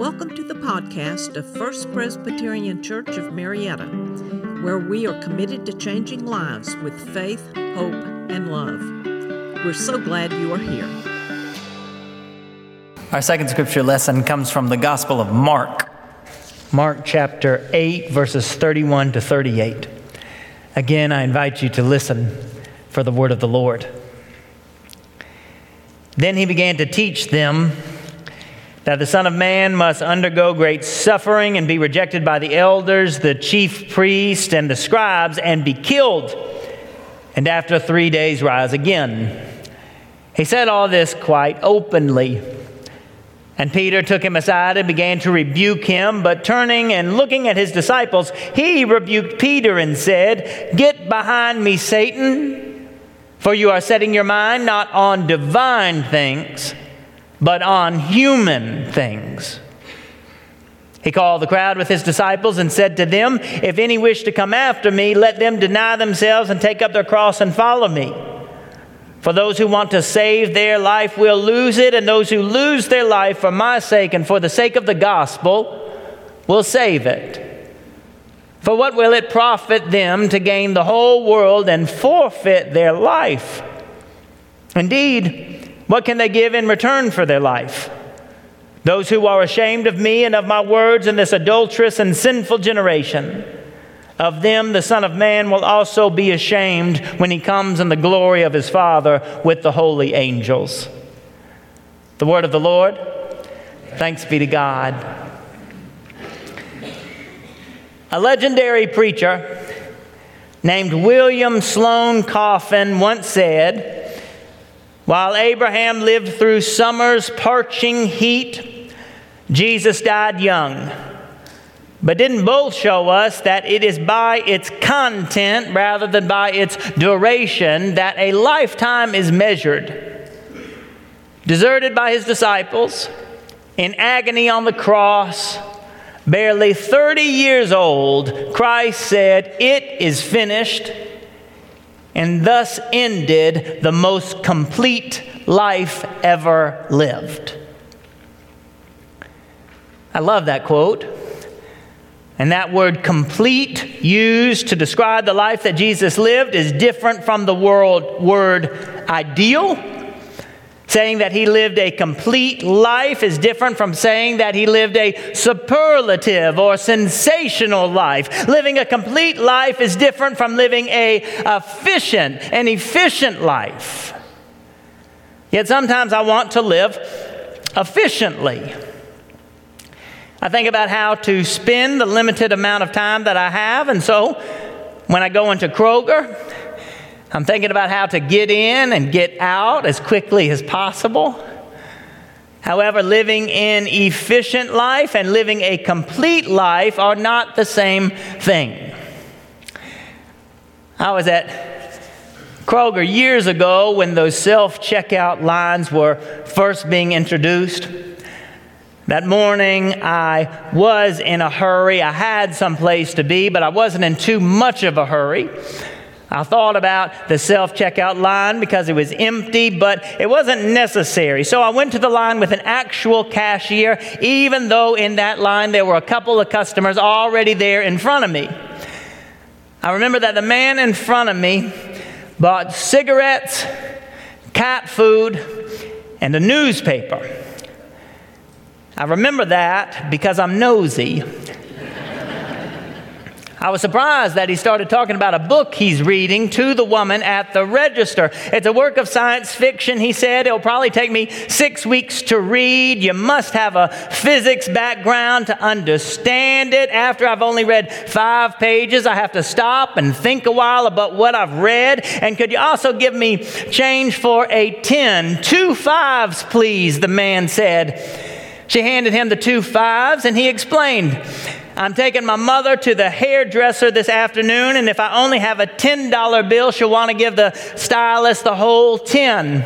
Welcome to the podcast of First Presbyterian Church of Marietta, where we are committed to changing lives with faith, hope, and love. We're so glad you are here. Our second scripture lesson comes from the Gospel of Mark. Mark chapter 8, verses 31 to 38. Again, I invite you to listen for the word of the Lord. Then he began to teach them that the Son of Man must undergo great suffering and be rejected by the elders, the chief priests, and the scribes, and be killed, and after three days rise again. He said all this quite openly. And Peter took him aside and began to rebuke him, but turning and looking at his disciples, he rebuked Peter and said, Get behind me, Satan, for you are setting your mind not on divine things but on human things. He called the crowd with his disciples and said to them, If any wish to come after me, let them deny themselves and take up their cross and follow me. For those who want to save their life will lose it, and those who lose their life for my sake and for the sake of the gospel will save it. For what will it profit them to gain the whole world and forfeit their life? Indeed, what can they give in return for their life? Those who are ashamed of me and of my words in this adulterous and sinful generation. Of them the Son of Man will also be ashamed when he comes in the glory of his Father with the holy angels. The word of the Lord. Thanks be to God. A legendary preacher named William Sloane Coffin once said, while Abraham lived through summer's parching heat, Jesus died young. But didn't both show us that it is by its content rather than by its duration that a lifetime is measured? Deserted by his disciples, in agony on the cross, barely 30 years old, Christ said, It is finished and thus ended the most complete life ever lived. I love that quote. And that word complete, used to describe the life that Jesus lived, is different from the world, word ideal Saying that he lived a complete life is different from saying that he lived a superlative or sensational life. Living a complete life is different from living a efficient and efficient life. Yet sometimes I want to live efficiently. I think about how to spend the limited amount of time that I have, and so when I go into Kroger, I'm thinking about how to get in and get out as quickly as possible. However, living an efficient life and living a complete life are not the same thing. I was at Kroger years ago when those self checkout lines were first being introduced. That morning, I was in a hurry. I had some place to be, but I wasn't in too much of a hurry. I thought about the self checkout line because it was empty, but it wasn't necessary. So I went to the line with an actual cashier, even though in that line there were a couple of customers already there in front of me. I remember that the man in front of me bought cigarettes, cat food, and a newspaper. I remember that because I'm nosy. I was surprised that he started talking about a book he's reading to the woman at the register. It's a work of science fiction, he said. It'll probably take me six weeks to read. You must have a physics background to understand it. After I've only read five pages, I have to stop and think a while about what I've read. And could you also give me change for a 10? Two fives, please, the man said. She handed him the two fives, and he explained. I'm taking my mother to the hairdresser this afternoon, and if I only have a $10 bill, she'll want to give the stylist the whole 10.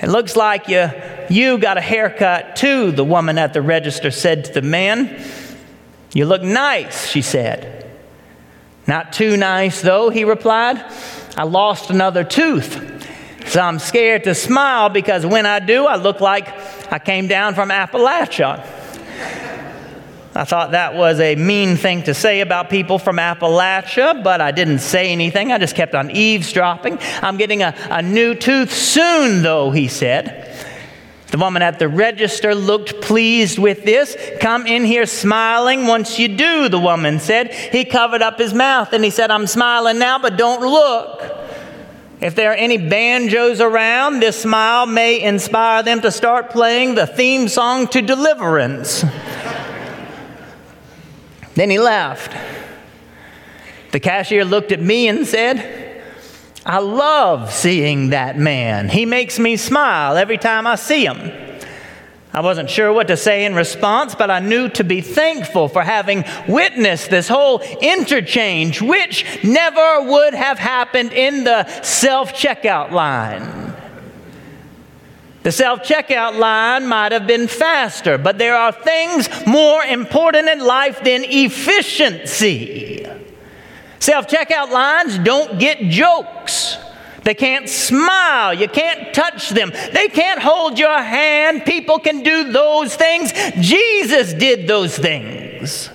It looks like you, you got a haircut too, the woman at the register said to the man. You look nice, she said. Not too nice, though, he replied. I lost another tooth. So I'm scared to smile because when I do, I look like I came down from Appalachia. I thought that was a mean thing to say about people from Appalachia, but I didn't say anything. I just kept on eavesdropping. I'm getting a, a new tooth soon, though, he said. The woman at the register looked pleased with this. Come in here smiling once you do, the woman said. He covered up his mouth and he said, I'm smiling now, but don't look. If there are any banjos around, this smile may inspire them to start playing the theme song to Deliverance. Then he laughed. The cashier looked at me and said, I love seeing that man. He makes me smile every time I see him. I wasn't sure what to say in response, but I knew to be thankful for having witnessed this whole interchange, which never would have happened in the self checkout line. The self checkout line might have been faster, but there are things more important in life than efficiency. Self checkout lines don't get jokes. They can't smile. You can't touch them. They can't hold your hand. People can do those things. Jesus did those things.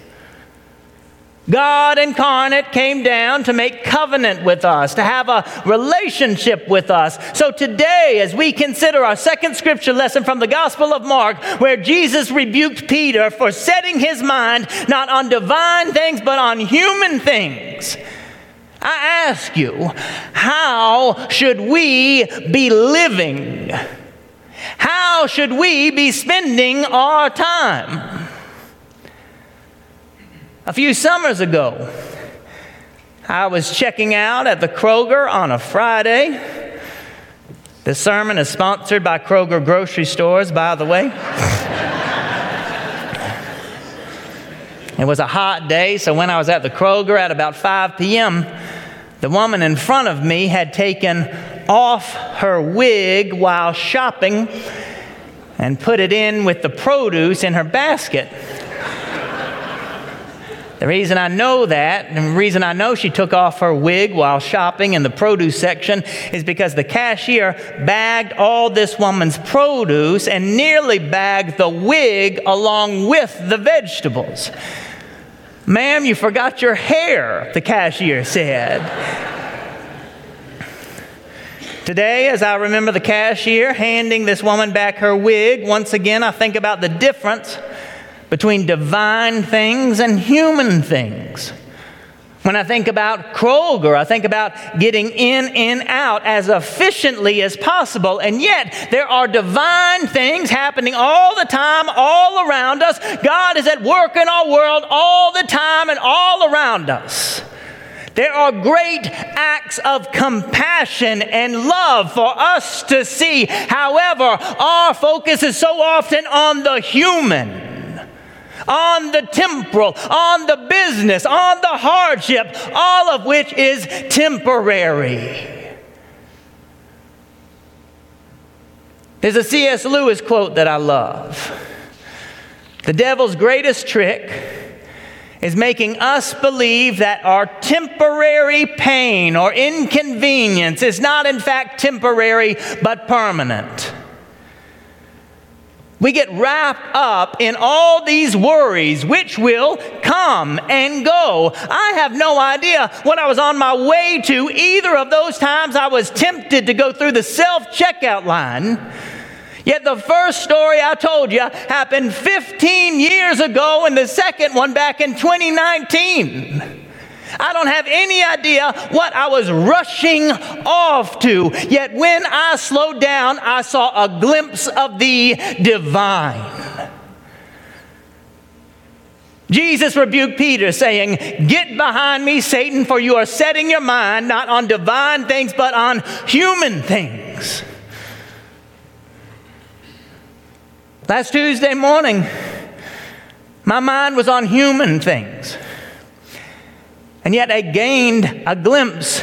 God incarnate came down to make covenant with us, to have a relationship with us. So today, as we consider our second scripture lesson from the Gospel of Mark, where Jesus rebuked Peter for setting his mind not on divine things, but on human things, I ask you, how should we be living? How should we be spending our time? A few summers ago, I was checking out at the Kroger on a Friday. This sermon is sponsored by Kroger Grocery Stores, by the way. it was a hot day, so when I was at the Kroger at about 5 p.m., the woman in front of me had taken off her wig while shopping and put it in with the produce in her basket. The reason I know that, and the reason I know she took off her wig while shopping in the produce section, is because the cashier bagged all this woman's produce and nearly bagged the wig along with the vegetables. Ma'am, you forgot your hair, the cashier said. Today, as I remember the cashier handing this woman back her wig, once again I think about the difference between divine things and human things. When I think about Kroger, I think about getting in and out as efficiently as possible. And yet, there are divine things happening all the time, all around us. God is at work in our world all the time and all around us. There are great acts of compassion and love for us to see. However, our focus is so often on the human on the temporal, on the business, on the hardship, all of which is temporary. There's a C.S. Lewis quote that I love. The devil's greatest trick is making us believe that our temporary pain or inconvenience is not, in fact, temporary but permanent. We get wrapped up in all these worries, which will come and go. I have no idea what I was on my way to either of those times I was tempted to go through the self checkout line. Yet the first story I told you happened 15 years ago, and the second one back in 2019. I don't have any idea what I was rushing off to. Yet when I slowed down, I saw a glimpse of the divine. Jesus rebuked Peter, saying, Get behind me, Satan, for you are setting your mind not on divine things, but on human things. Last Tuesday morning, my mind was on human things. And yet I gained a glimpse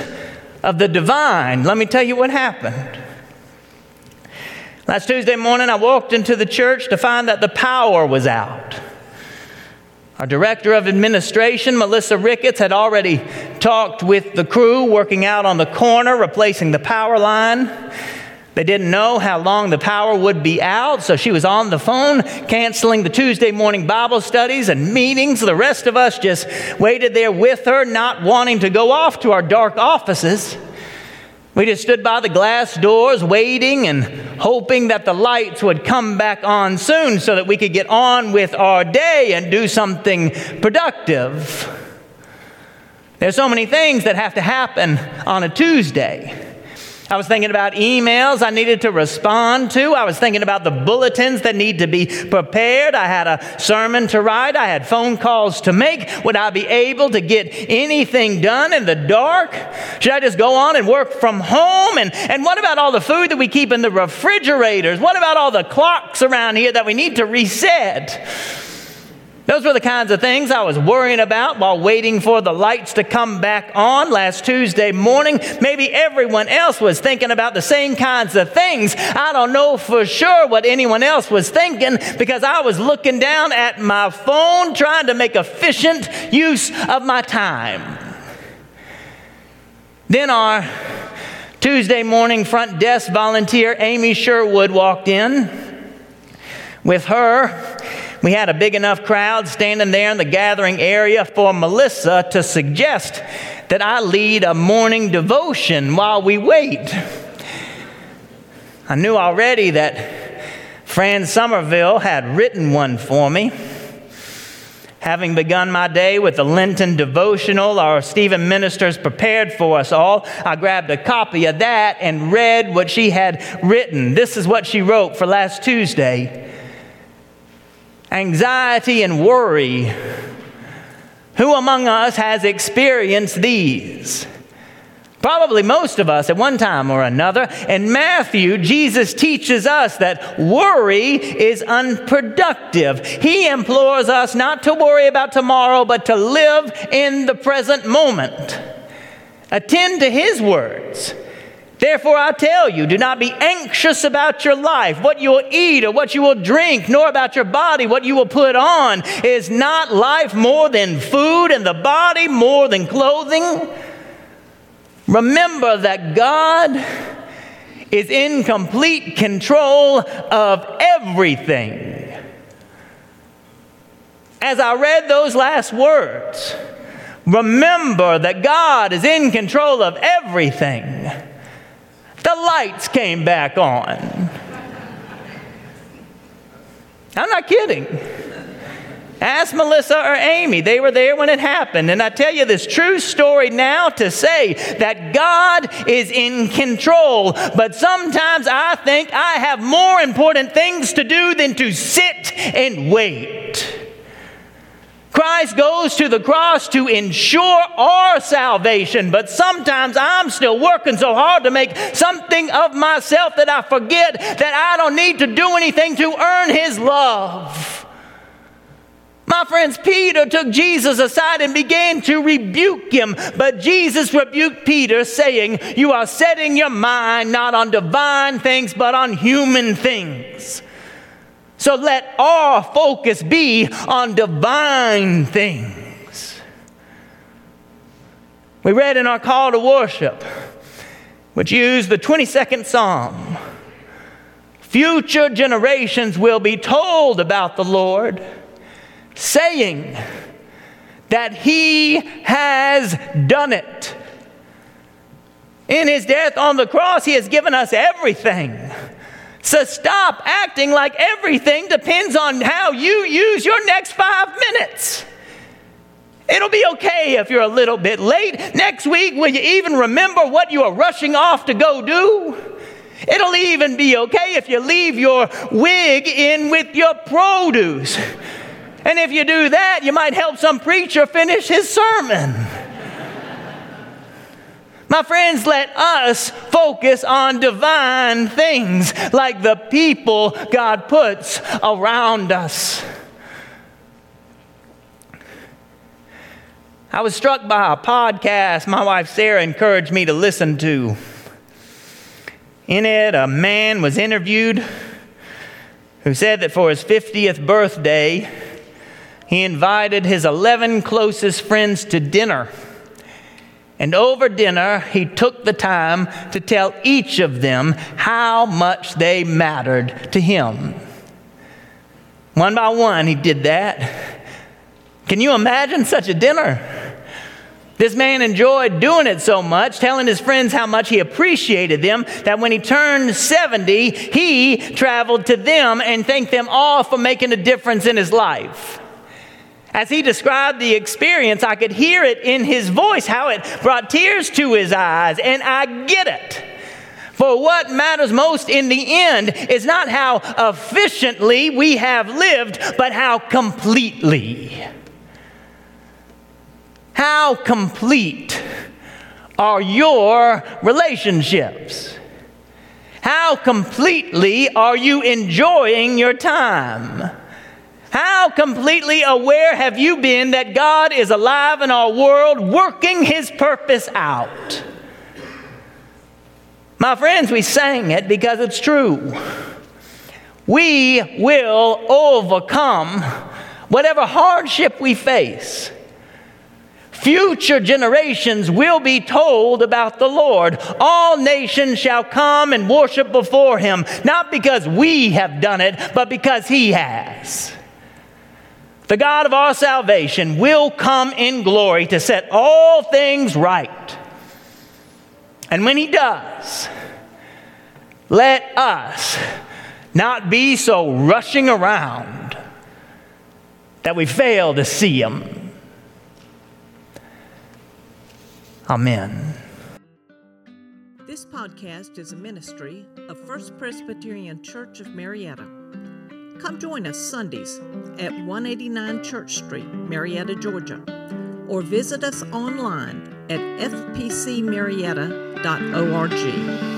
of the divine. Let me tell you what happened. Last Tuesday morning, I walked into the church to find that the power was out. Our director of administration, Melissa Ricketts, had already talked with the crew working out on the corner, replacing the power line. They didn't know how long the power would be out, so she was on the phone canceling the Tuesday morning Bible studies and meetings. The rest of us just waited there with her, not wanting to go off to our dark offices. We just stood by the glass doors waiting and hoping that the lights would come back on soon so that we could get on with our day and do something productive. There's so many things that have to happen on a Tuesday. I was thinking about emails I needed to respond to. I was thinking about the bulletins that need to be prepared. I had a sermon to write. I had phone calls to make. Would I be able to get anything done in the dark? Should I just go on and work from home? And, and what about all the food that we keep in the refrigerators? What about all the clocks around here that we need to reset? Those were the kinds of things I was worrying about while waiting for the lights to come back on last Tuesday morning. Maybe everyone else was thinking about the same kinds of things. I don't know for sure what anyone else was thinking because I was looking down at my phone trying to make efficient use of my time. Then our Tuesday morning front desk volunteer, Amy Sherwood, walked in. With her, we had a big enough crowd standing there in the gathering area for Melissa to suggest that I lead a morning devotion while we wait. I knew already that Fran Somerville had written one for me. Having begun my day with the Lenten devotional our Stephen Ministers prepared for us all, I grabbed a copy of that and read what she had written. This is what she wrote for last Tuesday anxiety, and worry. Who among us has experienced these? Probably most of us at one time or another. In Matthew, Jesus teaches us that worry is unproductive. He implores us not to worry about tomorrow, but to live in the present moment. Attend to his words. Therefore, I tell you, do not be anxious about your life, what you will eat or what you will drink, nor about your body, what you will put on. Is not life more than food and the body more than clothing? Remember that God is in complete control of everything. As I read those last words, remember that God is in control of everything the lights came back on. I'm not kidding. Ask Melissa or Amy. They were there when it happened. And I tell you this true story now to say that God is in control. But sometimes I think I have more important things to do than to sit and wait. Christ goes to the cross to ensure our salvation, but sometimes I'm still working so hard to make something of myself that I forget that I don't need to do anything to earn His love. My friends, Peter took Jesus aside and began to rebuke him, but Jesus rebuked Peter, saying, You are setting your mind not on divine things, but on human things. So let our focus be on divine things. We read in our call to worship, which used the 22nd Psalm future generations will be told about the Lord, saying that He has done it. In His death on the cross, He has given us everything. So stop acting like everything depends on how you use your next five minutes. It'll be okay if you're a little bit late. Next week, will you even remember what you are rushing off to go do? It'll even be okay if you leave your wig in with your produce. And if you do that, you might help some preacher finish his sermon. My friends, let us focus on divine things like the people God puts around us. I was struck by a podcast my wife Sarah encouraged me to listen to. In it, a man was interviewed who said that for his 50th birthday, he invited his 11 closest friends to dinner And over dinner, he took the time to tell each of them how much they mattered to him. One by one, he did that. Can you imagine such a dinner? This man enjoyed doing it so much, telling his friends how much he appreciated them, that when he turned 70, he traveled to them and thanked them all for making a difference in his life. As he described the experience, I could hear it in his voice, how it brought tears to his eyes, and I get it. For what matters most in the end is not how efficiently we have lived, but how completely. How complete are your relationships? How completely are you enjoying your time? How completely aware have you been that God is alive in our world, working his purpose out? My friends, we sang it because it's true. We will overcome whatever hardship we face. Future generations will be told about the Lord. All nations shall come and worship before him, not because we have done it, but because he has. The God of our salvation will come in glory to set all things right. And when he does, let us not be so rushing around that we fail to see him. Amen. This podcast is a ministry of First Presbyterian Church of Marietta. Come join us Sundays at 189 Church Street, Marietta, Georgia, or visit us online at fpcmarietta.org.